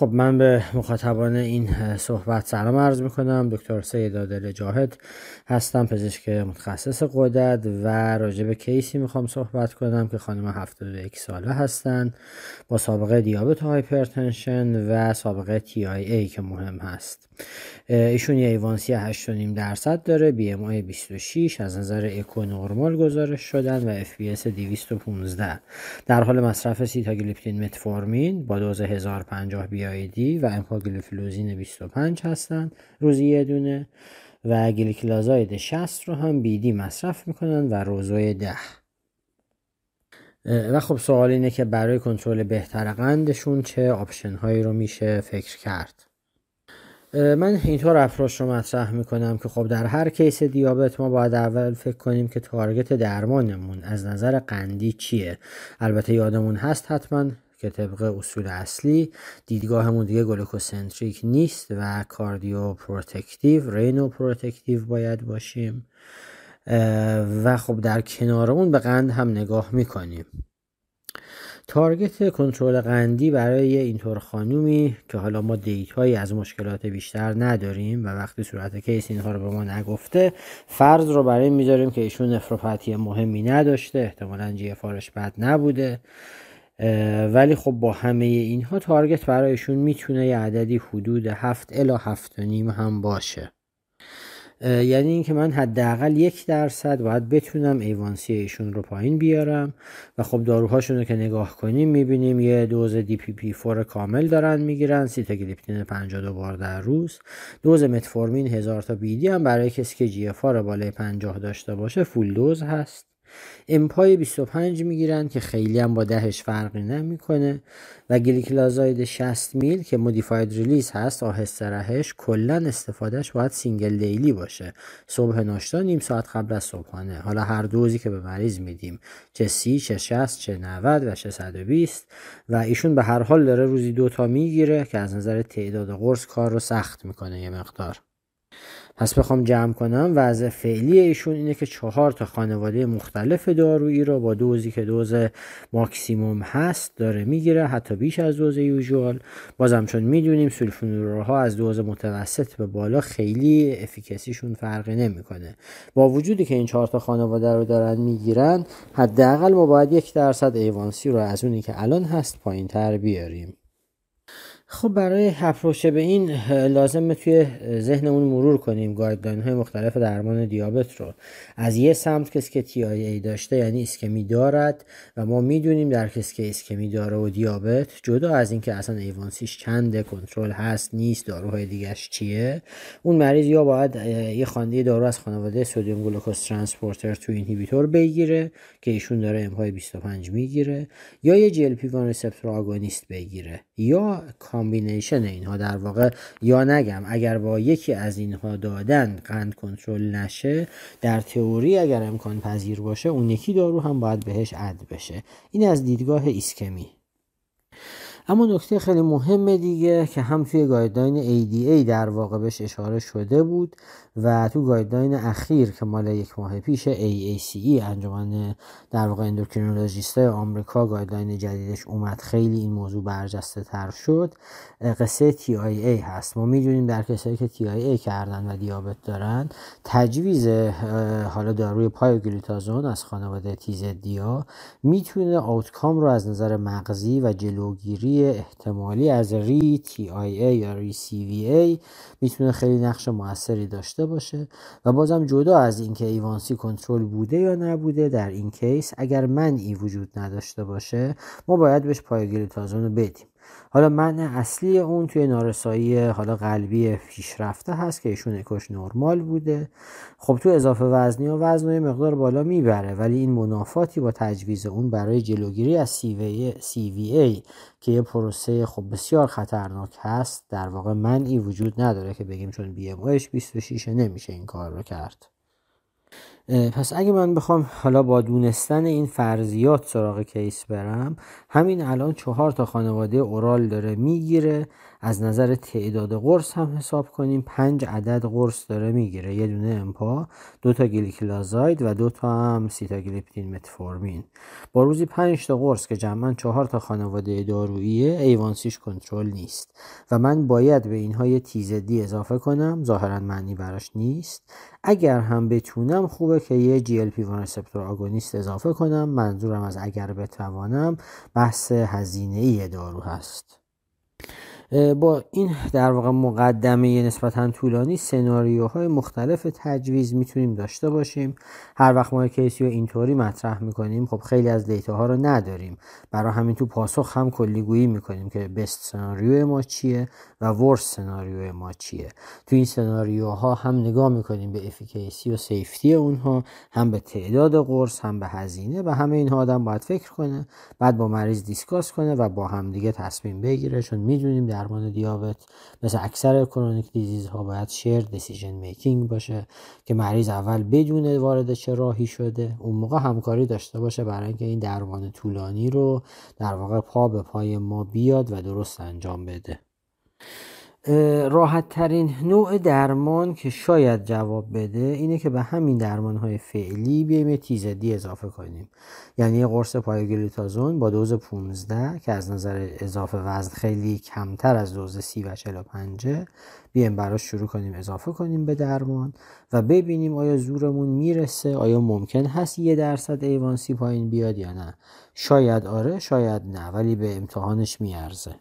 خب من به مخاطبان این صحبت سلام عرض می‌کنم. دکتر سید عادل جاهد هستم پزشک متخصص قدرت و راجع به case ی می‌خوام صحبت کنم که خانم 71 ساله هستن با سابقه دیابت و hypertension و سابقه TIA که مهم هست. ایشون یه A1C 8.5 درصد داره. BMI 26 از نظر اکو نرمال گزارش شدن و FBS 215 در حال مصرف سیتاگلیپتین متفورمین با دوز 1050 BID و امپاگلیفلوزین 25 هستن روزی یه دونه و گلیکلازاید 60 رو هم BID مصرف می‌کنن و روزوی 10 و خب سوال اینه که برای کنترل بهتر قندشون چه option هایی رو میشه فکر کرد؟ من اینطور approach رو مطرح می‌کنم که خب در هر case دیابت ما باید اول فکر کنیم که target درمانمون از نظر قندی چیه. البته یادمون هست حتما که طبق اصول اصلی دیدگاهمون دیگه glucocentric نیست و cardioprotective renoprotective باید باشیم. و خب در کنار اون به قند هم نگاه می‌کنیم. target کنترل قندی برای اینطور خانومی که حالا ما data یی از مشکلات بیشتر نداریم و وقتی صورت case اینها رو به ما نگفته فرض رو بر این می‌ذاریم که ایشون نفروپاتی مهمی نداشته احتمالا GFR ش بد نبوده. ولی خب با همه اینها target برایشون می‌تونه یه عددی حدود هفت الا هفت و نیم هم باشه. یعنی اینکه من حداقل یک درصد باید بتونم A1C ایشون رو پایین بیارم و خب داروهاشون رو که نگاه کنیم می‌بینیم یه دوز DPP four کامل دارن می‌گیرن سیتاگلیپتین 50 2 بار در روز. دوز متفورمین هزار تا BID هم برای کسی که GFR بالای 50 داشته باشه full dose هست. امپای 25 می‌گیرن که خیلی هم با دهش فرقی نمی‌کنه و گلیکلازاید 60 میل که modified release هست آهسته رهش کلا استفادهش باید single daily باشه. صبح ناشتا نیم ساعت قبل از صبحانه. حالا هر دوزی که به مریض میدیم. چه سی چه 60 چه 90 و چه 120 و ایشون به هر حال داره روزی دوتا می‌گیره که از نظر تعداد قرص کار رو سخت می‌کنه یه مقدار. پس بخوام جمع کنم. وضع فعلی ایشون اینه که چهار تا خانواده مختلف دارویی رو با دوزی که دوز ماکسیموم هست داره می‌گیره حتی بیش از دوز یوژوال. بازم چون می‌دونیم سولفونورها از دوز متوسط به بالا خیلی افیکسیشون فرقی نمی‌کنه. با وجودی که این چهار تا خانواده رو دارن می‌گیرن حداقل ما باید یک درصد ایوانسی رو از اونی که الان هست پایین تر بیاریم. خب برای approach به این لازمه توی ذهنمون مرور کنیم guideline های مختلف درمان دیابت رو. از یه سمت کسی که TIA داشته یعنی ایسکمی دارد و ما می‌دونیم در کسی که ایسکمی داره و دیابت جدا از اینکه اصلا A1C ش چنده کنترل هست نیست داروهای دیگهش چیه اون مریض یا باید یه خانده دارو از خانواده sodium glucose transporter two inhibitor بگیره که ایشون داره امپای 25 می‌گیره یا یه GLP agonist بگیره یا combination اینها در واقع یا نگم اگر با یکی از اینها دادن قند کنترل نشه در تئوری اگر امکان پذیر باشه اون یکی دارو هم باید بهش add بشه. این از دیدگاه ایسکمی. اما نکته خیلی مهم دیگه که هم توی guideline ADA در واقع بهش اشاره شده بود و تو guideline اخیر که مال یک ماه پیش AACE انجمن در واقع endocrinologist آمریکا guideline جدیدش اومد خیلی این موضوع برجسته تر شد. قصه TIA هست. ما می‌دونیم در کسایی که TIA کردن و دیابت دارن تجویز حالا داروی پایوگلیتازون از خانواده TZD ها می‌تونه outcome رو از نظر مغزی و جلوگیری احتمالی از ری ای یا ری ای می‌تونه خیلی نقش موثری داشته باشه. و بازم جدا از اینکه A1C کنترل بوده یا نبوده در این case اگر منعی وجود نداشته باشه ما باید بهش پایوگلیتازون رو بدیم. حالا منع اصلی اون توی نارسایی حالا قلبی پیشرفته هست که ایشون اکوش نرمال بوده. خب تو اضافه وزنی و وزن مقدار بالا می‌بره ولی این منافاتی با تجویز اون برای جلوگیری از CVA که یه پروسه خب بسیار خطرناک هست در واقع منعی وجود نداره که بگیم چون BMI 26 نمیشه این کار رو کرد. پس اگه من بخوام حالا با دونستن این فرضیات سراغ case برم همین الان چهار تا خانواده oral داره می‌گیره. از نظر تعداد قرص هم حساب کنیم. پنج عدد قرص داره می‌گیره. یه دونه امپا دو تا گلیکلازاید و دو تا هم سیتاگلیپتین متفورمین. با روزی پنج تا قرص که جمعا چهار تا خانواده داروییه A1C ش کنترل نیست. و من باید به اینها یه TZD اضافه کنم. ظاهرا منعی براش نیست. اگر هم بتونم خوبه که یه GLP receptor agonist اضافه کنم. منظورم از اگر بتوانم بحث هزینه ای دارو هست. با این در واقع مقدمه نسبتا طولانی سناریوهای مختلف تجویز می‌تونیم داشته باشیم. هر وقت ما case ی رو اینطوری مطرح می‌کنیم خب خیلی از data ها رو نداریم. برای همین تو پاسخ هم کلیگویی می‌کنیم که best scenario ما چیه و worst scenario ما چیه. تو این سناریوها هم نگاه می‌کنیم به efficacy و safety اونها هم به تعداد قرص هم به هزینه و همه اینها آدم باید فکر کنه بعد با مریض discuss کنه و با هم دیگه تصمیم بگیره چون می‌دونیم درمان دیابت. مثل اکثر chronic disease ها باید shared decision making باشه که مریض اول بدونه وارد چه راهی شده اون موقع همکاری داشته باشه برای اینکه این درمان طولانی رو در واقع پا به پای ما بیاد و درست انجام بده. راحت ترین نوع درمان که شاید جواب بده اینه که به همین درمان های فعلی بیایم تیزدی اضافه کنیم. یعنی یه قرص پایوگلیتازون با دوز 15 که از نظر اضافه وزن خیلی کمتر از دوز 30 و 45 بیایم براش شروع کنیم اضافه کنیم به درمان و ببینیم آیا زورمون می‌رسه آیا ممکن هست یه درصد ایوانسی پایین بیاد یا نه. شاید آره شاید نه ولی به امتحانش میارزه.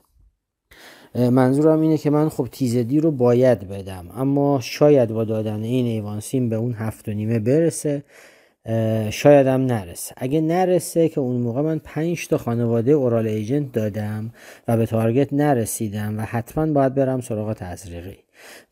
منظورم اینه که من خب تیزدی رو باید بدم. اما شاید با دادن این ایوانسین به اون هفت و نیمه برسه شاید هم نرسه. اگه نرسه که اون موقع من پنج تا خانواده اورال ایجنت دادم و به تارگت نرسیدم و حتما باید برم سراغ تزریقی.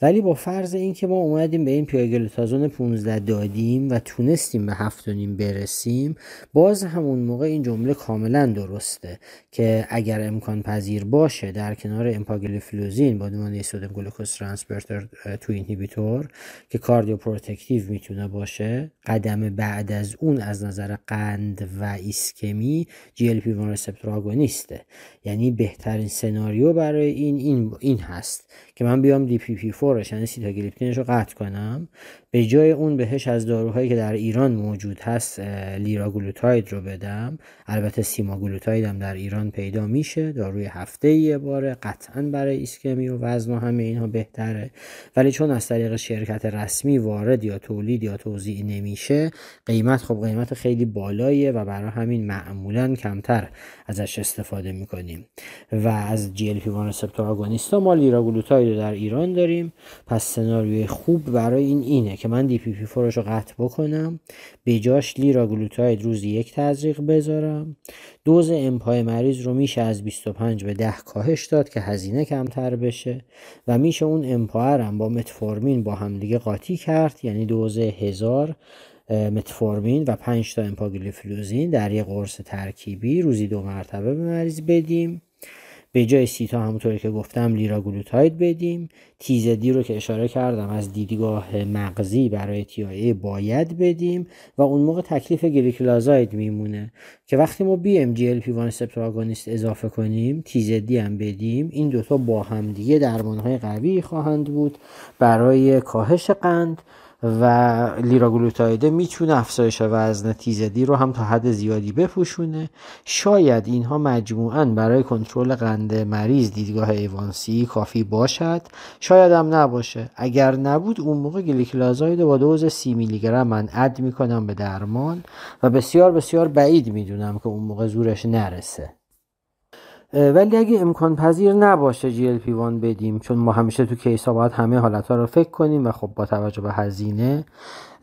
ولی با فرض اینکه ما اومدیم به این پیاگلوتازون 15 دادیم و تونستیم به هفت نیم برسیم باز همون موقع این جمله کاملا درسته که اگر امکان پذیر باشه در کنار امپاگلیفلوزین با عنوان sodium glucose transporter two inhibitor که cardio می‌تونه باشه قدم بعد از اون از نظر قند و ایسکمی GLP receptor agonist ه. یعنی بهترین سناریو برای این این این هست که من بیام DPP 4 یعنی سیتاگلیپتینش رو قطع کنم. به جای اون بهش از داروهایی که در ایران موجود هست لیراگلوتاید رو بدم. البته سیماگلوتاید هم در ایران پیدا میشه. داروی هفته یه باره. قطعا برای ایسکمی و وزن و همه اینها بهتره. ولی چون از طریق شرکت رسمی وارد یا تولید یا توزیع نمیشه قیمت خب قیمت خیلی بالاییه و برای همین معمولا کمتر ازش استفاده می‌کنیم. و از GLP ما لیراگلوتاید رو در ایران داریم. پس سناریوی خوب برای این اینه که من DPP رو قطع بکنم. به جاش لیراگلوتاید روزی یک تزریق بذارم. دوز امپای مریض رو میشه از 25 به 10 کاهش داد که هزینه کمتر بشه و میشه اون امپای با متفورمین با همدیگه قاطی کرد. یعنی دوز هزار متفورمین و 5 تا امپاگلیفلوزین در یک قرص ترکیبی. روزی دو مرتبه به مریض بدیم. به جای سیتا همونطوری که گفتم لیراگلوتاید بدیم. TZD رو که اشاره کردم از دیدگاه مغزی برای TIA یه باید بدیم و اون موقع تکلیف گلیکلازاید میمونه که وقتی ما بی ام جی ال پی وان آگونیست اضافه کنیم TZD هم بدیم این دوتا با هم دیگه درمانهای قوی خواهند بود برای کاهش قند. و لیراگلوتایده می‌تونه افزایش وزن TZD رو هم تا حد زیادی بپوشونه. شاید اینها مجموعا برای کنترل قند مریض دیدگاه A1C کافی باشد. شاید هم نباشه. اگر نبود اون موقع گلیکلازاید با دوز سی میلی گرم من add می‌کنم به درمان و بسیار بسیار بعید می‌دونم که اون موقع زورش نرسه. ولی اگه امکان پذیر نباشه GLP-1 بدیم چون ما همیشه تو case ها باید همه حالت ها رو فکر کنیم و خب با توجه به هزینه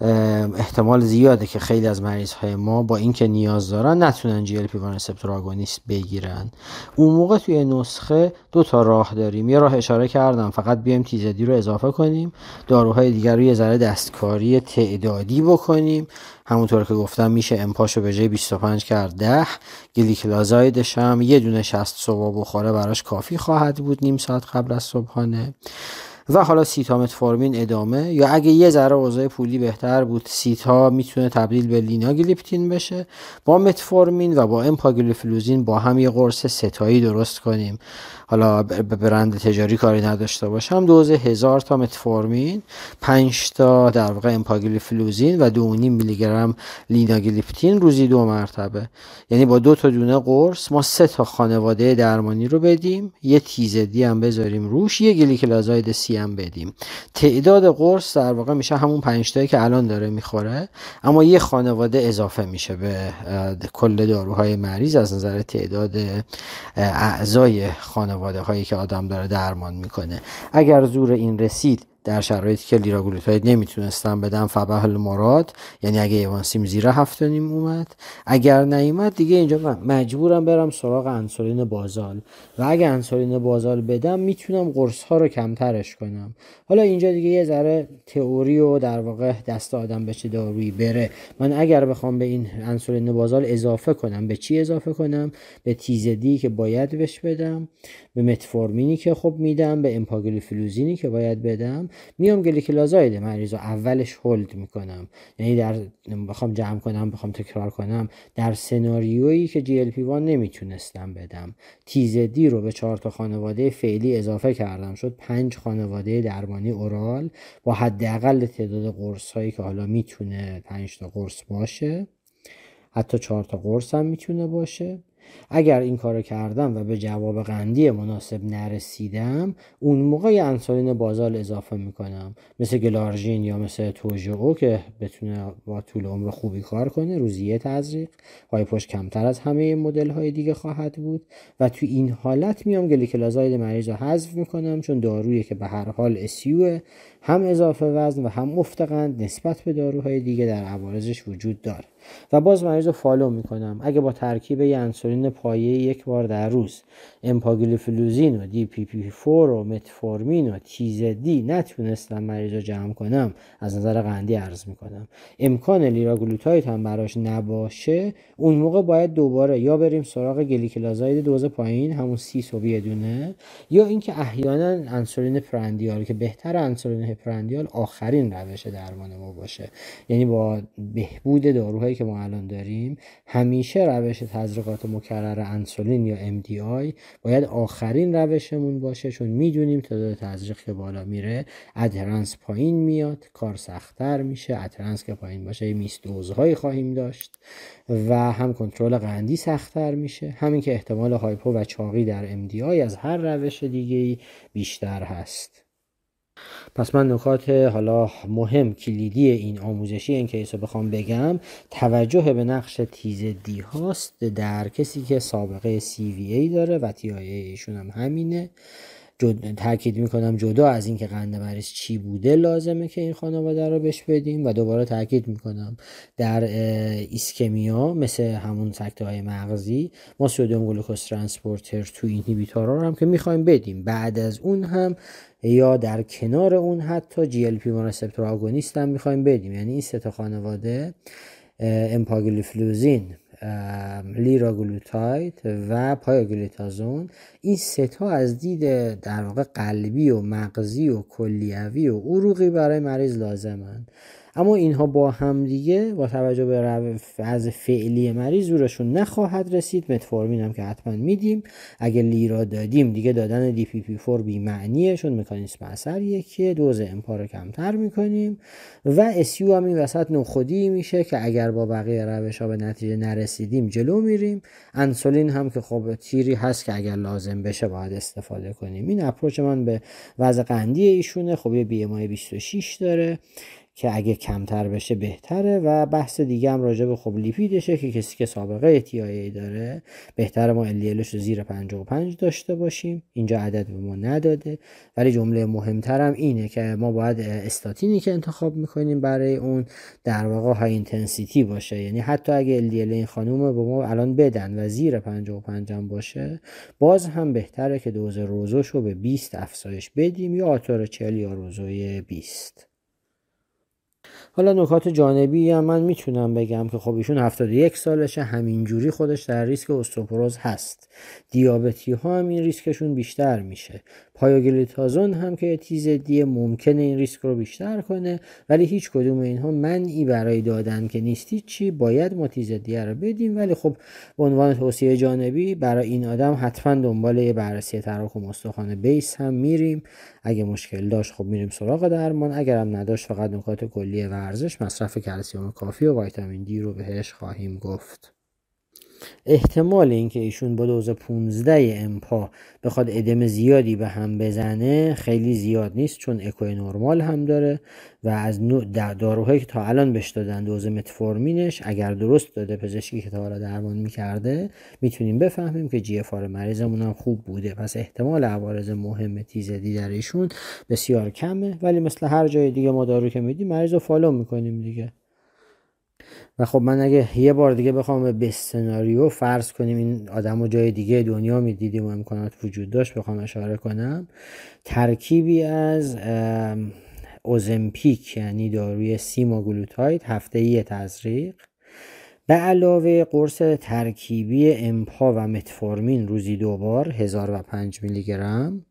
احتمال زیاده که خیلی از مریض های ما با اینکه نیاز دارن نتونن GLP receptor agonist بگیرن. اون موقع توی نسخه دو تا راه داریم. یه راه اشاره کردم فقط بیایم TZD رو اضافه کنیم. داروهای دیگر رو یه ذره دستکاری تعدادی بکنیم. همونطور که گفتم میشه امپاشو به جای 25 کرد. 10 گلیکلازایدش هم یه دونه 60 صبح بخوره براش کافی خواهد بود نیم ساعت قبل از صبحانه. و حالا سیتا متفورمین ادامه. یا اگه یه ذره اوضاع پولی بهتر بود سیتا می‌تونه تبدیل به لیناگلیپتین بشه. با متفورمین و با امپاگلیفلوزین با هم یه قرص ستایی درست کنیم. حالا برند تجاری کاری نداشته باشم. دوز هزار تا متفورمین 5 تا در واقع امپاگلیفلوزین و 2.5 میلی گرم لیناگلیپتین. روزی دو مرتبه. یعنی با دو تا دونه قرص ما سه تا خانواده درمانی رو بدیم. یه TZD هم بذاریم روش. یه گلیکلازاید سی هم بدیم. تعداد قرص در واقع میشه همون 5 تایی که الان داره می‌خوره اما یه خانواده اضافه میشه به کل داروهای مریض از نظر تعداد اعضای خانواده هایی که آدم داره درمان می‌کنه. اگر زور این رسید در شرایطی که لیراگلوتاید نمی‌تونستم بدم فبه المراد یعنی اگه ایوانسیم زیر هفت نیم اومد. اگر نیومد دیگه اینجا مجبورم برم سراغ انسولین بازال. و اگه انسولین بازال بدم می‌تونم قرص ها رو کمترش کنم. حالا اینجا دیگه یه ذره تئوری و در واقع دست آدم به چه دارویی بره. من اگر بخوام به این انسولین basal اضافه کنم به چی اضافه کنم؟ به TZD که باید بهش بدم به متفورمینی که خب میدم به امپاگلیفلوزینی که باید بدم. میام گلیکلازاید مریض رو اولش hold می‌کنم. یعنی در بخوام جمع کنم بخوام تکرار کنم. در سناریویی که GLP one نمی‌تونستم بدم. تیزدی رو به چهار تا خانواده فعلی اضافه کردم. شد پنج خانواده درمانی اورال با حداقل تعداد قرص هایی که حالا می‌تونه پنج تا قرص باشه. حتی چهار تا قرص هم می‌تونه باشه. اگر این کارو کردم و به جواب قندی مناسب نرسیدم اون موقع انسولین بازال اضافه می‌کنم. مثل گلارژین یا مثل توژو که بتونه با طول عمر خوبی کار کنه روزیه تزریق. پشت کمتر از همه مدل های دیگه خواهد بود. و تو این حالت میام گلیکلازاید مریض رو حذف می‌کنم چون دارویی که به هر حال SU هم اضافه وزن و هم افت قند نسبت به داروهای دیگه در عوارضش وجود داره. و باز مریض رو follow می‌کنم. اگه با ترکیب یه انسولین پایه یک بار در روز امپاگلیفلوزین و DPP 4 و متفورمین و TZD نتونستم مریض رو جمع کنم از نظر قندی عرض می‌کنم. امکان لیراگلوتاید هم براش نباشه اون موقع باید دوباره یا بریم سراغ گلیکلازاید دوز پایین همون سی سو دونه یا اینکه احیانا انسولین prandial که بهتر انسولین prandial آخرین روش درمان ما باشه. یعنی با بهبود که ما الان داریم همیشه روش تزریقات مکرر انسولین یا MDI باید آخرین روشمون باشه چون می‌دونیم تعداد تزریق که بالا میره adherence پایین میاد کار سختتر میشه adherence که پایین باشه missed dose هایی خواهیم داشت و هم کنترل قندی سختتر میشه. همین که احتمال hypo و چاقی در MDI از هر روش دیگه بیشتر هست. پس من نکات حالا مهم کلیدی این آموزشی این case رو بخوام بگم. توجه به نقش TZD هاست در کسی که سابقه ای داره و تی ایشون هم همینه. جد... تاکید می‌کنم جدا از اینکه قند مریض چی بوده لازمه که این خانواده رو بهش بدیم و دوباره تاکید می‌کنم. در ischemia مثل همون سکته های مغزی ما sodium glucose transporter two inhibitor ها رو هم که می‌خوایم بدیم. بعد از اون هم یا در کنار اون حتی GLP agonist هم می‌خوایم بدیم. یعنی این سه تا خانواده امپاگلیفلوزین لیراگلوتاید و پایوگلیتازون. این سه تا از دید در واقع قلبی و مغزی و کلیوی و عروقی برای مریض لازمند اما اینها با همدیگه با توجه به وضع فعلی مریض زورشون نخواهد رسید. متفورمین هم که حتما میدیم. اگه لیرا دادیم دیگه دادن DPP 4 بی معنیه چون مکانیسم اثر یکیه دوز امپا رو کمتر می‌کنیم. و SU هم این وسط نخودی میشه که اگر با بقیه روش ها به نتیجه نرسیدیم جلو میریم. انسولین هم که خب تیری هست که اگر لازم بشه باید استفاده کنیم. این اپروچ من به وضع قندی ایشونه. خب یه بی ام 26 داره. که اگه کمتر بشه بهتره و بحث دیگه هم راجع به خب لیپیدشه که کسی که سابقه تی داره بهتر ما الیلش رو زیر 55 داشته باشیم. اینجا عدد به ما نداده. ولی جمله مهمترم اینه که ما باید استاتینی که انتخاب می‌کنیم برای اون در واقع high intensity باشه. یعنی حتی اگه LDL این خانوم به ما الان بدن و زیر 55 هم باشه باز هم بهتره که دوز روزوش رو به 20 افزایش بدیم یا آتور 40 یا روزوی 20 حالا نکات جانبی هم من می‌تونم بگم که خب ایشون 71 سالشه همینجوری خودش در ریسک استئوپروز هست. دیابتی ها هم این ریسکشون بیشتر میشه. پایوگلیتازون هم که TZD ممکنه این ریسک رو بیشتر کنه ولی هیچ کدوم اینها منعی برای دادن که نیستی چی باید ما تیز دی رو بدیم. ولی خب به عنوان توصیه جانبی برای این آدم حتما دنبال یه بررسی تراکم استخوان بیس هم میریم. اگه مشکل داشت خب میریم سراغ درمان. اگرم نداشت فقط نکات کلی ورزش مصرف کلسیوم کافی و ویتامین دی رو بهش خواهیم گفت. احتمال اینکه ایشون با دوز 15 امپا بخواد ادم زیادی به هم بزنه خیلی زیاد نیست چون اکوی نرمال هم داره و از داروهایی که تا الان بهش دادن دوز متفورمینش اگر درست داده پزشکی که تا حالا درمان می‌کرده می‌تونیم بفهمیم که GFR مریضمون هم خوب بوده. پس احتمال عوارض مهم TZD در ایشون بسیار کمه. ولی مثل هر جای دیگه ما دارو که میدیم مریض رو follow می‌کنیم دیگه. و خب من اگه یه بار دیگه بخوام به سناریو فرض کنیم این آدم و جای دیگه دنیا می‌دیدیم و امکانات وجود داشت بخوام اشاره کنم. ترکیبی از اوزمپیک یعنی داروی سماگلوتاید هفته یه تزریق. به علاوه قرص ترکیبی امپا و متفورمین روزی دو بار 1005 میلی گرم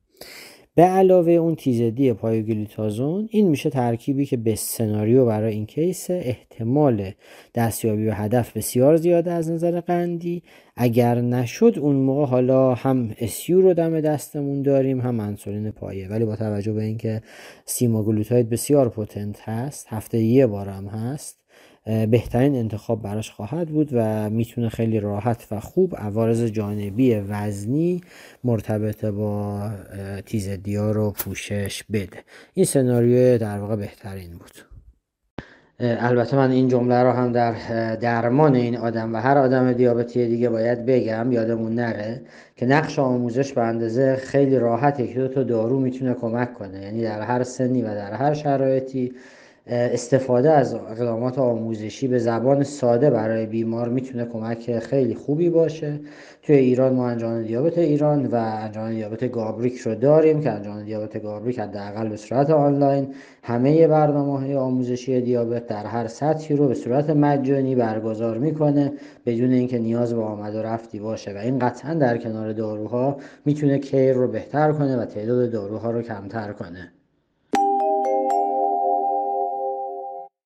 به علاوه اون TZD پایوگلیتازون این میشه ترکیبی که به سناریو برای این case احتمال دستیابی به هدف بسیار زیاده از نظر قندی. اگر نشد اون موقع حالا هم SU رو دم دستمون داریم هم انسولین پایه. ولی با توجه به اینکه سیماگلوتاید بسیار پوتنت هست هفته یه بارم هست بهترین انتخاب براش خواهد بود و می‌تونه خیلی راحت و خوب عوارض جانبی وزنی مرتبط با تیزدیا رو پوشش بده. این سناریو در واقع بهترین بود. البته من این جمله رو هم در درمان این آدم و هر آدم دیابتی دیگه باید بگم یادمون نره که نقش آموزش به اندازه خیلی راحت یک دو تا دارو می‌تونه کمک کنه. یعنی در هر سنی و در هر شرایطی استفاده از اقدامات آموزشی به زبان ساده برای بیمار می‌تونه کمک خیلی خوبی باشه. توی ایران ما انجام دیابت ایران و انجام دیابت گابریک رو داریم که انجام دیابت گابریک حداقل به صورت آنلاین همه برنامه های آموزشی دیابت در هر سطحی رو به صورت مجانی برگزار می‌کنه بدون اینکه نیاز به آمد و رفتی باشه و این قطعا در کنار داروها می‌تونه کیر رو بهتر کنه و تعداد داروها رو کمتر کنه.